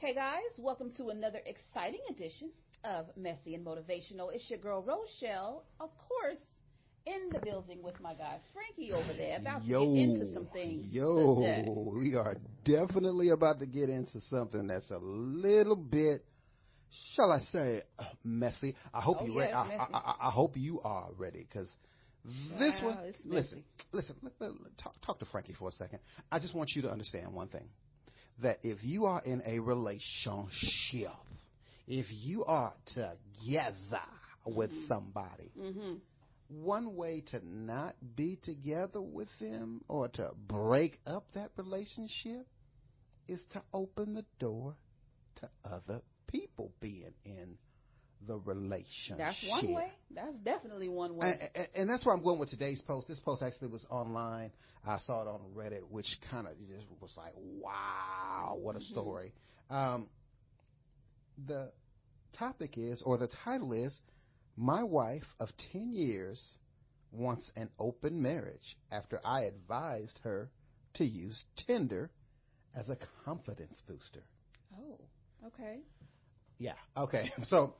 Hey guys, welcome to another exciting edition of Messy and Motivational. It's your girl Rochelle, of course, in the building with my guy Frankie over there, about yo, to get into some things. Yo, today. we are definitely about to get into something that's a little bit, shall I say, messy. I hope Oh, you ready. I. I, I, I hope you are ready because this Wow, one. Listen, listen. Talk, talk to Frankie for a second. I just want you to understand one thing: that if you are in a relationship, if you are together with Mhm. somebody, Mm-hmm. one way to not be together with them or to break up that relationship is to open the door to other people being in the relationship. That's one way. That's definitely one way. And, and, and that's where I'm going with today's post. This post actually was online. I saw it on Reddit, which kind of just was like, wow, what a Mhm. story. Um, the topic is, or the title is, My Wife of 10 Years Wants an Open Marriage After I Advised Her to Use Tinder as a Confidence Booster. oh, okay. Yeah, okay. So,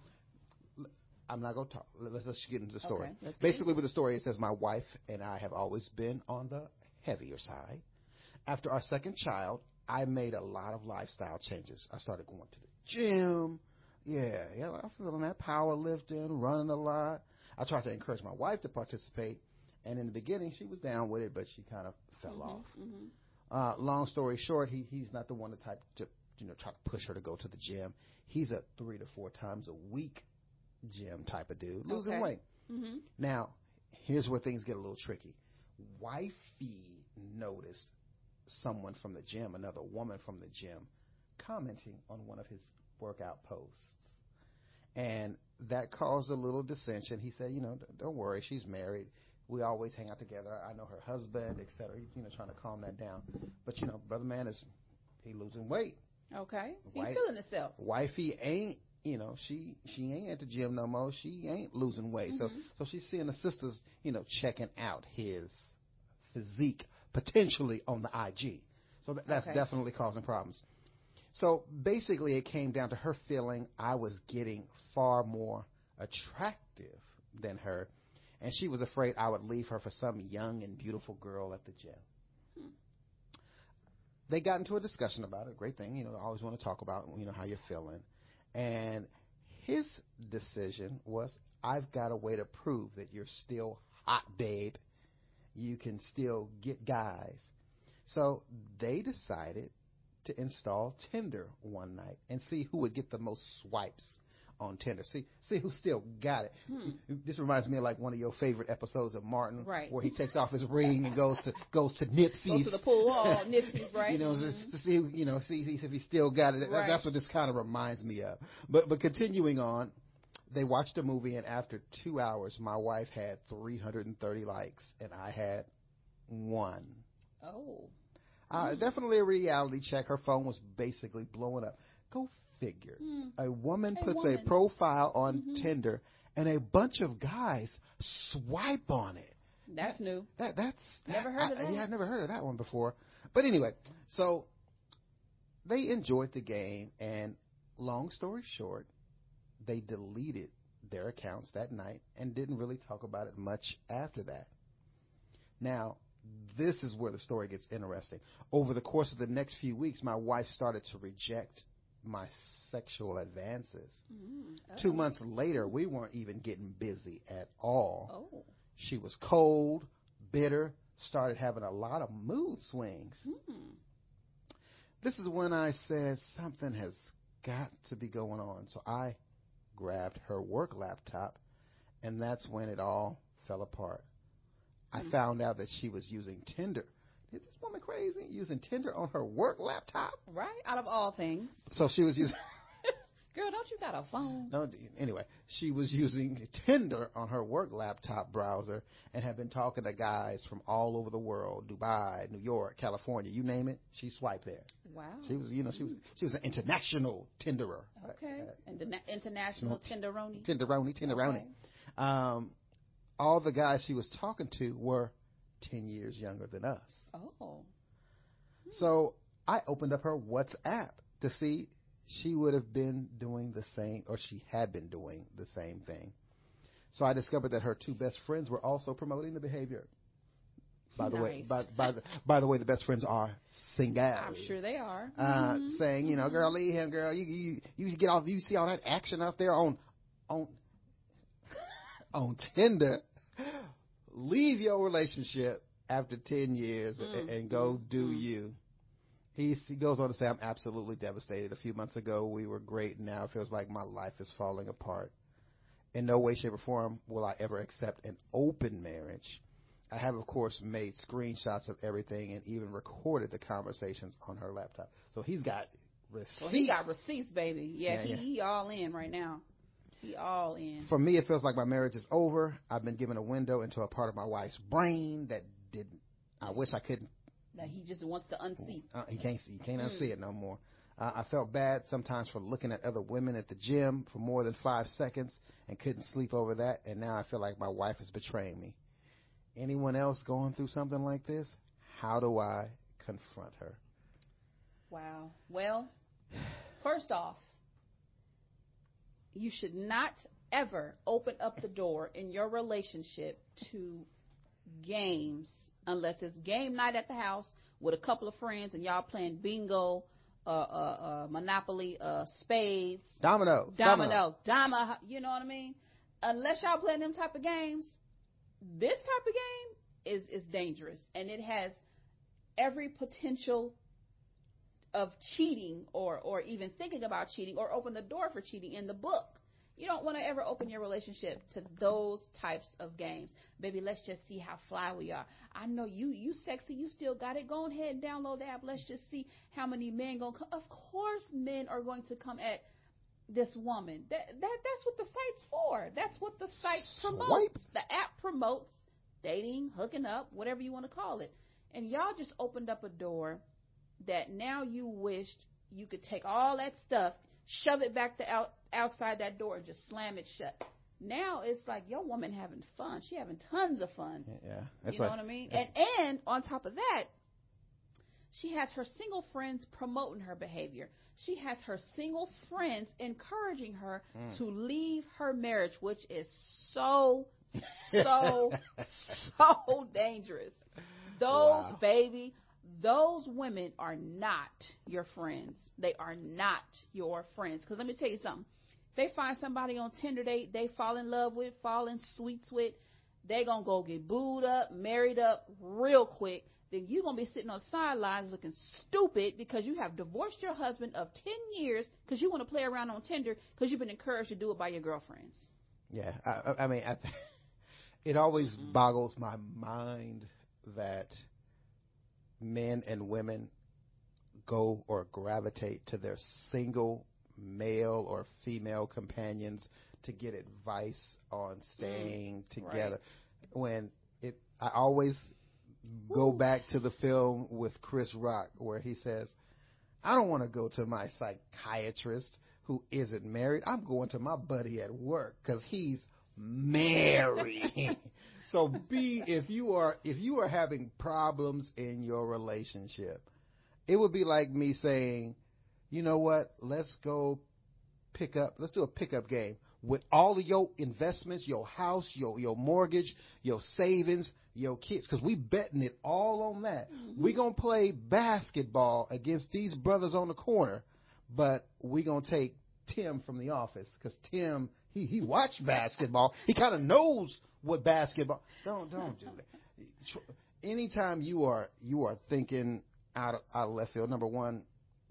I'm not going to talk. Let's, let's get into the story. Okay, Basically, with the story, it says, My wife and I have always been on the heavier side. After our second child, I made a lot of lifestyle changes. I started going to the gym. Yeah, yeah, I'm feeling that powerlifting, running a lot. I tried to encourage my wife to participate, and in the beginning, she was down with it, but she kind of fell Mhm, off. mhm. Uh, long story short, he he's not the one to type to you know try to push her to go to the gym. He's a three to four times a week gym type of dude, losing Okay. weight. Mhm. Now, here's where things get a little tricky. Wifey noticed someone from the gym, another woman from the gym, commenting on one of his workout posts. And that caused a little dissension. He said, you know, don't worry, she's married. We always hang out together. I know her husband, et cetera. You know, trying to calm that down. But, you know, brother man is, he losing weight. Okay. He's feeling himself. Wifey ain't, you know, she she ain't at the gym no more. She ain't losing weight. So Mhm. so she's seeing the sisters, you know, checking out his physique potentially on the IG. So that, that's Okay. definitely causing problems. So basically, it came down to her feeling I was getting far more attractive than her, and she was afraid I would leave her for some young and beautiful girl at the gym. Hmm. They got into a discussion about it. Great thing, you know. Always want to talk about, you know, how you're feeling. And his decision was, I've got a way to prove that you're still hot, babe. You can still get guys. So they decided to install Tinder one night and see who would get the most swipes on Tinder. See, see who still got it. Hmm. This reminds me of like one of your favorite episodes of Martin, Right. where he takes off his ring and goes to goes to Nipsey's. Go to the pool hall, Nipsey's, right? You know, Mhm. to, to see, you know, see, see if he still got it. Right. That's what this kind of reminds me of. But but continuing on, they watched a movie, and after two hours, my wife had 330 likes, and I had one. Oh. Uh, Mm. definitely a reality check. Her phone was basically blowing up. Go figure. Hmm. A woman A puts woman. a profile on Mhm. Tinder, and a bunch of guys swipe on it. That's new. That that's Never that- heard of I- that. Yeah, I've never heard of that one before. But anyway, so they enjoyed the game, and long story short, they deleted their accounts that night and didn't really talk about it much after that. Now, this is where the story gets interesting. Over the course of the next few weeks, my wife started to reject my sexual advances. Mm. Two Oh. months later, we weren't even getting busy at all. Oh. She was cold, bitter, started having a lot of mood swings. Hmm. This is when I said something has got to be going on. So I grabbed her work laptop, and that's when it all fell apart. I Hmm. found out that she was using Tinder. Is this woman crazy? Using Tinder on her work laptop? Right? Out of all things. So she was using. Girl, don't you got a phone? No, anyway, she was using Tinder on her work laptop browser and had been talking to guys from all over the world, Dubai, New York, California, you name it. She swiped there. Wow. She was, you know, she was she was an international Tinderer. Okay. Uh, And the international Tinderoni. Tinderoni, Tinderoni. Okay. Um, all the guys she was talking to were ten years younger than us. Oh. So I opened up her WhatsApp to see she would have been doing the same, or she had been doing the same thing. So I discovered that her two best friends were also promoting the behavior. By the Nice. way, by, by the by the way, the best friends are single. I'm sure they are. Uh, Mhm. saying, you know, girl, leave him, girl. You you you get off. You see all that action out there on on on Tinder. Leave your relationship after ten years and, Mm, and go mm, do mm. you. He's, he goes on to say, I'm absolutely devastated. A few months ago, we were great. Now it feels like my life is falling apart. In no way, shape, or form will I ever accept an open marriage. I have, of course, made screenshots of everything and even recorded the conversations on her laptop. So he's got receipts. Well, he got receipts, baby. Yeah, Yeah, he, yeah. he all in right now. He all in. For me, it feels like my marriage is over. I've been given a window into a part of my wife's brain that didn't. I wish I couldn't. That he just wants to unseat. Uh, he can't see. He can't Mm. unsee it no more. Uh, I felt bad sometimes for looking at other women at the gym for more than five seconds and couldn't sleep over that. And now I feel like my wife is betraying me. Anyone else going through something like this? How do I confront her? Wow. Well, first off, you should not ever open up the door in your relationship to games unless it's game night at the house with a couple of friends and y'all playing bingo, uh, uh, uh, Monopoly, uh, spades, Domino. domino, domino, you know what I mean? Unless y'all playing them type of games, this type of game is is dangerous. And it has every potential of cheating or or even thinking about cheating or open the door for cheating in the book. You don't want to ever open your relationship to those types of games. Baby, let's just see how fly we are. I know you you sexy, you still got it. Go ahead and download the app. Let's just see how many men come. Of course men are going to come at this woman. That that that's what the site's for. That's what the site Swipe. promotes. The app promotes dating, hooking up, whatever you want to call it. And y'all just opened up a door that now you wished you could take all that stuff, shove it back to out, outside that door and just slam it shut. Now it's like your woman having fun. She having tons of fun. Yeah. That's you know like, what I mean? And and on top of that, she has her single friends promoting her behavior. She has her single friends encouraging her Mm. to leave her marriage, which is so so so dangerous. Those Wow. baby, those women are not your friends. They are not your friends. Because let me tell you something. They find somebody on Tinder they they fall in love with, fall in sweets with. They gonna go get booed up, married up real quick. Then you gonna be sitting on the sidelines looking stupid because you have divorced your husband of ten years because you want to play around on Tinder because you've been encouraged to do it by your girlfriends. Yeah, I, I- I mean, I, it always Mhm. boggles my mind that men and women go or gravitate to their single male or female companions to get advice on staying Mm, right. together. When it, I always go back to the film with Chris Rock where he says, I don't want to go to my psychiatrist who isn't married. I'm going to my buddy at work because he's married. so be if you are if you are having problems in your relationship, it would be like me saying, you know what? Let's go pick up. Let's do a pickup game with all of your investments, your house, your your mortgage, your savings, your kids, because we betting it all on that. Mm-hmm. we gonna play basketball against these brothers on the corner, but we gonna take Tim from the office because Tim he he watched basketball. He kind of knows what basketball. Don't don't do that. Anytime you are you are thinking out of, out of left field, number one,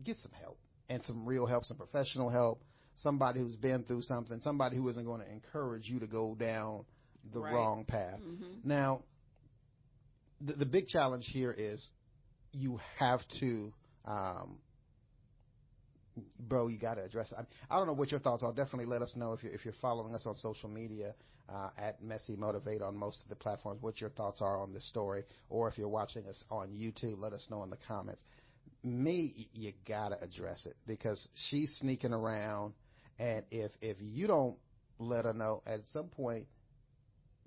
get some help and some real help, some professional help. Somebody who's been through something, somebody who isn't going to encourage you to go down the Right. wrong path. Mhm. Now, the, the big challenge here is you have to, um, bro, you got to address it. I, I don't know what your thoughts are. Definitely let us know if you're, if you're following us on social media uh, at Messy Motivate on most of the platforms, what your thoughts are on this story. Or if you're watching us on YouTube, let us know in the comments. Me, you got to address it because she's sneaking around. And if, if you don't let her know at some point,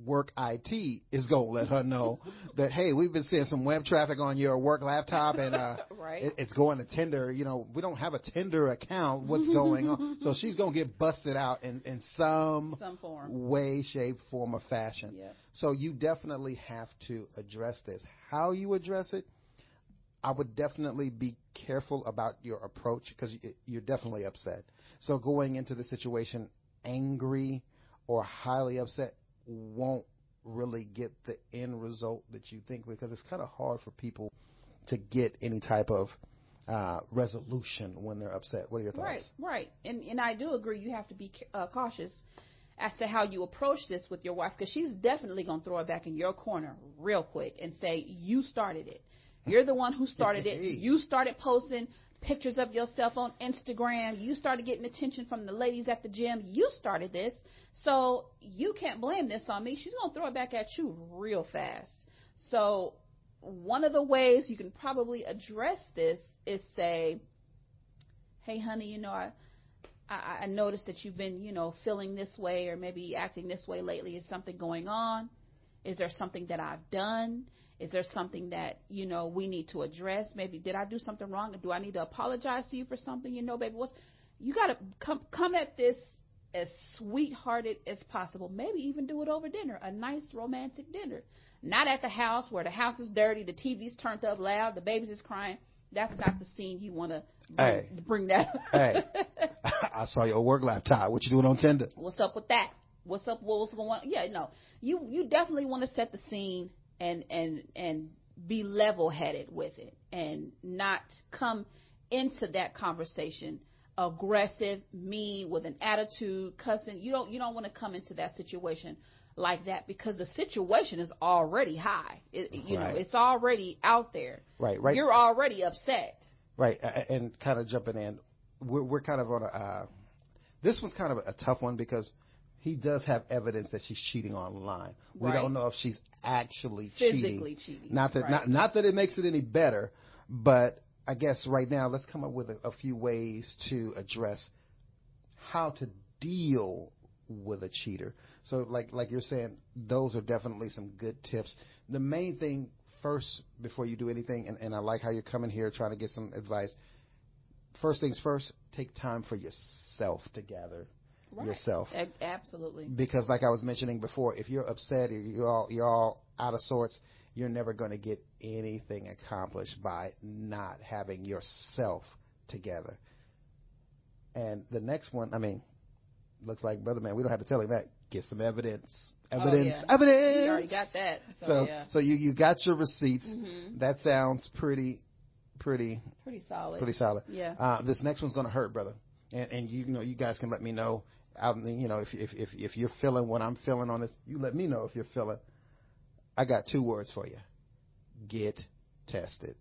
work IT is going to let her know that hey, we've been seeing some web traffic on your work laptop, and uh, Right. it- it's going to Tinder. You know, we don't have a Tinder account. What's going on? So she's going to get busted out in in some Some form. way, shape, form, or fashion. Yep. So you definitely have to address this. How you address it, I would definitely be careful about your approach because you're definitely upset. So going into the situation angry or highly upset won't really get the end result that you think because it's kind of hard for people to get any type of uh, resolution when they're upset. What are your thoughts? Right, right. And and I do agree you have to be uh, cautious as to how you approach this with your wife because she's definitely going to throw it back in your corner real quick and say you started it. You're the one who started it. You started posting pictures of yourself on Instagram. You started getting attention from the ladies at the gym. You started this. So you can't blame this on me. She's going to throw it back at you real fast. So one of the ways you can probably address this is say, hey, honey, you know, I, I, I noticed that you've been, you know, feeling this way or maybe acting this way lately. Is something going on? Is there something that I've done? Is there something that, you know, we need to address? Maybe did I do something wrong? Do I need to apologize to you for something? You know, baby, what's, you got to come, come at this as sweethearted as possible. Maybe even do it over dinner, a nice romantic dinner. Not at the house where the house is dirty, the TV's turned up loud, the baby's is crying. That's not the scene you want to bring, Hey. bring that. Hey. I saw your work laptop. What you doing on Tinder? What's up with that? What's up? What's going on? Yeah, no. You you definitely want to set the scene and and and be level headed with it and not come into that conversation aggressive, mean, with an attitude, cussing. You don't you don't want to come into that situation like that because the situation is already high. It, you know, it's already out there. Right, right. You're already upset. Right, and kind of jumping in, we're, we're kind of on a. Uh, this was kind of a tough one because he does have evidence that she's cheating online. We Right. don't know if she's actually Physically cheating. cheating, Not that right. not not that it makes it any better, but I guess right now let's come up with a, a few ways to address how to deal with a cheater. So like like you're saying, those are definitely some good tips. The main thing first before you do anything, and, and I like how you're coming here trying to get some advice. First things first, take time for yourself to gather Right. yourself. A- Absolutely. Because like I was mentioning before, if you're upset or you're all you're all out of sorts, you're never going to get anything accomplished by not having yourself together. And the next one, I mean, looks like brother man, we don't have to tell him that. Get some evidence. Evidence. Oh, yeah. Evidence. You already got that. So, so yeah. so you you got your receipts. Mhm. That sounds pretty pretty Pretty solid. pretty solid. Yeah. Uh, this next one's going to hurt, brother. And and you know you guys can let me know. I mean, you know if if if if you're feeling what I'm feeling on this, you let me know if you're feeling. I got two words for you. Get tested.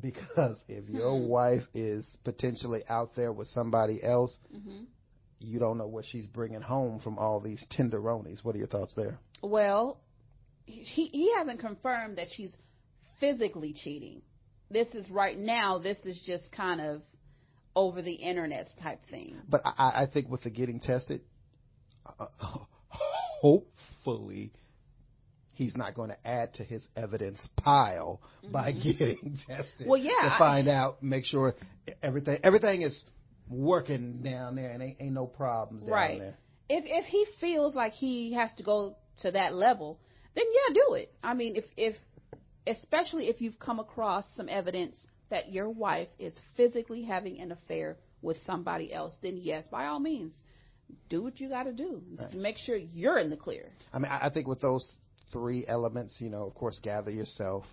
Because if your wife is potentially out there with somebody else, hmm you don't know what she's bringing home from all these tenderonies. What are your thoughts there? Well, he he hasn't confirmed that she's physically cheating. This is right now. This is just kind of over the internet type thing. But I- I, I think with the getting tested, uh, hopefully, he's not going to add to his evidence pile by getting tested. Mm-hmm. Well, yeah, to I- find out, make sure everything everything is working down there and ain't, ain't no problems down right. there. If if he feels like he has to go to that level, then yeah, do it. I mean, if if especially if you've come across some evidence that your wife is physically having an affair with somebody else, then yes, by all means, do what you got to do. Just Make sure you're in the clear. I mean, I I think with those three elements, you know, of course, gather yourself,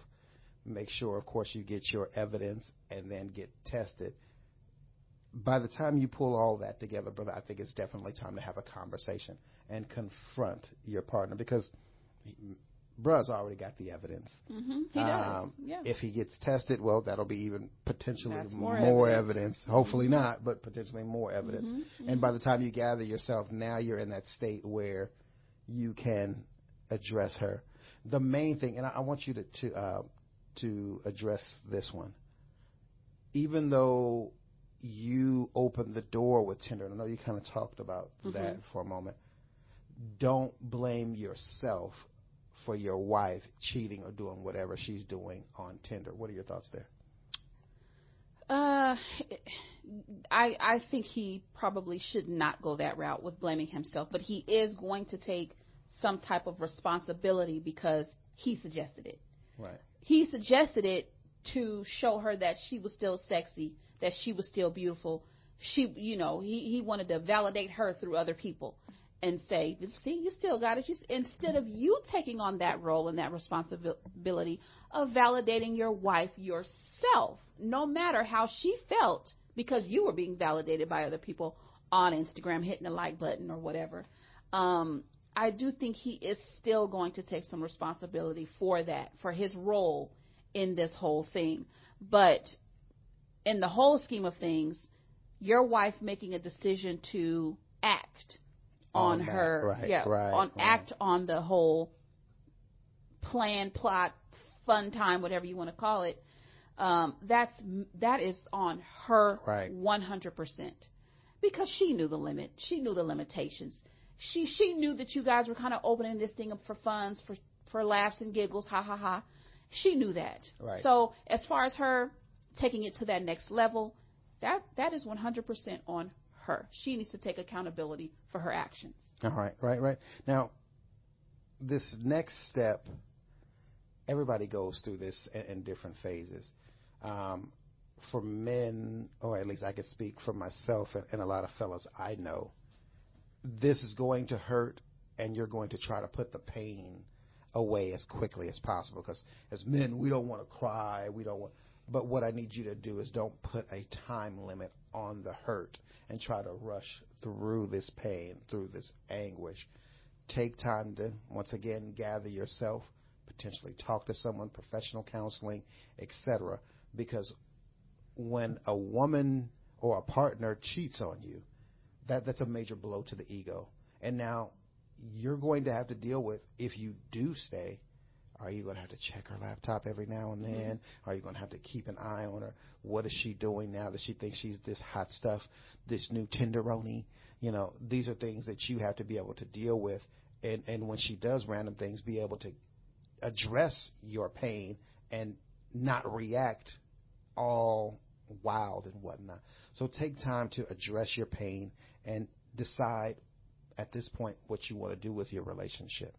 make sure, of course, you get your evidence, and then get tested. By the time you pull all that together, brother, I think it's definitely time to have a conversation and confront your partner because bruh's already got the evidence. hmm He does. Um, yeah. If he gets tested, well, that'll be even potentially That's more, more evidence. evidence. Hopefully not, but potentially more evidence. Mhm, And by the time you gather yourself, now you're in that state where you can address her. The main thing, and I, I want you to to, uh, to address this one. Even though you opened the door with Tinder, and I know you kind of talked about that for a moment. don't blame yourself for your wife cheating or doing whatever she's doing on Tinder. What are your thoughts there? Uh, I I think he probably should not go that route with blaming himself, but he is going to take some type of responsibility because he suggested it. Right. He suggested it to show her that she was still sexy, that she was still beautiful. She, you know, he he wanted to validate her through other people and say, see, you still got it. You, instead of you taking on that role and that responsibility of validating your wife yourself, no matter how she felt, because you were being validated by other people on Instagram, hitting the like button or whatever. Um, I do think he is still going to take some responsibility for that, for his role in this whole thing. But in the whole scheme of things, your wife making a decision to on, her, right, yeah, right, on right. act on the whole plan, plot, fun time, whatever you want to call it. Um, that's that is on her Right. 100% because she knew the limit. She knew the limitations. She she knew that you guys were kind of opening this thing up for funds, for for laughs and giggles, ha ha ha. She knew that. Right. So as far as her taking it to that next level, that that is 100% on her. She needs to take accountability for her actions. All right, right, right. Now, this next step, everybody goes through this in, in different phases. Um, for men, or at least I could speak for myself and, and a lot of fellas I know, this is going to hurt, and you're going to try to put the pain away as quickly as possible. Because as men, we don't want to cry. We don't want. But what I need you to do is don't put a time limit on the hurt and try to rush through this pain, through this anguish. Take time to, once again, gather yourself, potentially talk to someone, professional counseling, etc. Because when a woman or a partner cheats on you, that, that's a major blow to the ego. And now you're going to have to deal with, if you do stay, are you going to have to check her laptop every now and mm-hmm. then? Are you going to have to keep an eye on her? What is she doing now that she thinks she's this hot stuff, this new tenderoni? You know, these are things that you have to be able to deal with. And, and when she does random things, be able to address your pain and not react all wild and whatnot. So take time to address your pain and decide at this point what you want to do with your relationship.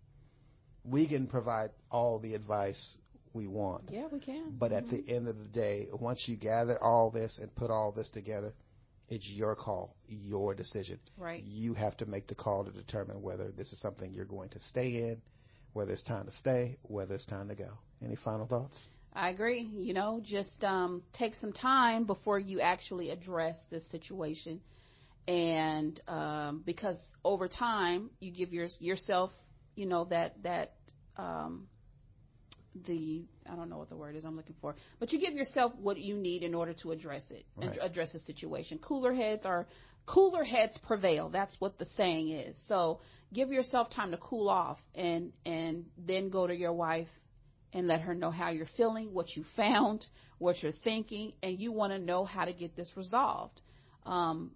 We can provide all the advice we want. Yeah, we can. But at the end of the day, once you gather all this and put all this together, it's your call, your decision. Right. You have to make the call to determine whether this is something you're going to stay in, whether it's time to stay, whether it's time to go. Any final thoughts? I agree. You know, just um, take some time before you actually address this situation, and um, because over time you give your, yourself, you know, that that um, the I don't know what the word is I'm looking for, but you give yourself what you need in order to address it and Right. address the situation. Cooler heads are cooler heads prevail. That's what the saying is. So give yourself time to cool off and and then go to your wife and let her know how you're feeling, what you found, what you're thinking, and you want to know how to get this resolved. Um,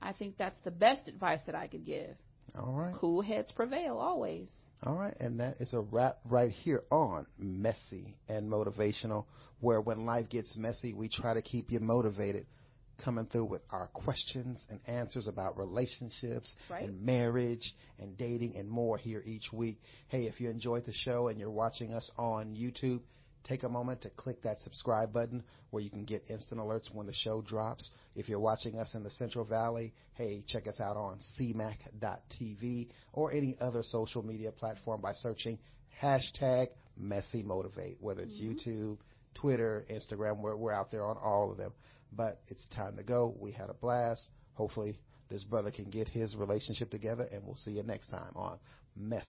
I think that's the best advice that I could give. All right. Cool heads prevail always. All right, and that is a wrap right here on Messy and Motivational, where when life gets messy, we try to keep you motivated, coming through with our questions and answers about relationships Right. and marriage and dating and more here each week. Hey, if you enjoyed the show and you're watching us on YouTube, take a moment to click that subscribe button where you can get instant alerts when the show drops. If you're watching us in the Central Valley, hey, check us out on cmac.tv or any other social media platform by searching hashtag messy motivate, whether it's mm-hmm. YouTube, Twitter, Instagram, we're, we're out there on all of them. But it's time to go. We had a blast. Hopefully this brother can get his relationship together and we'll see you next time on Mess.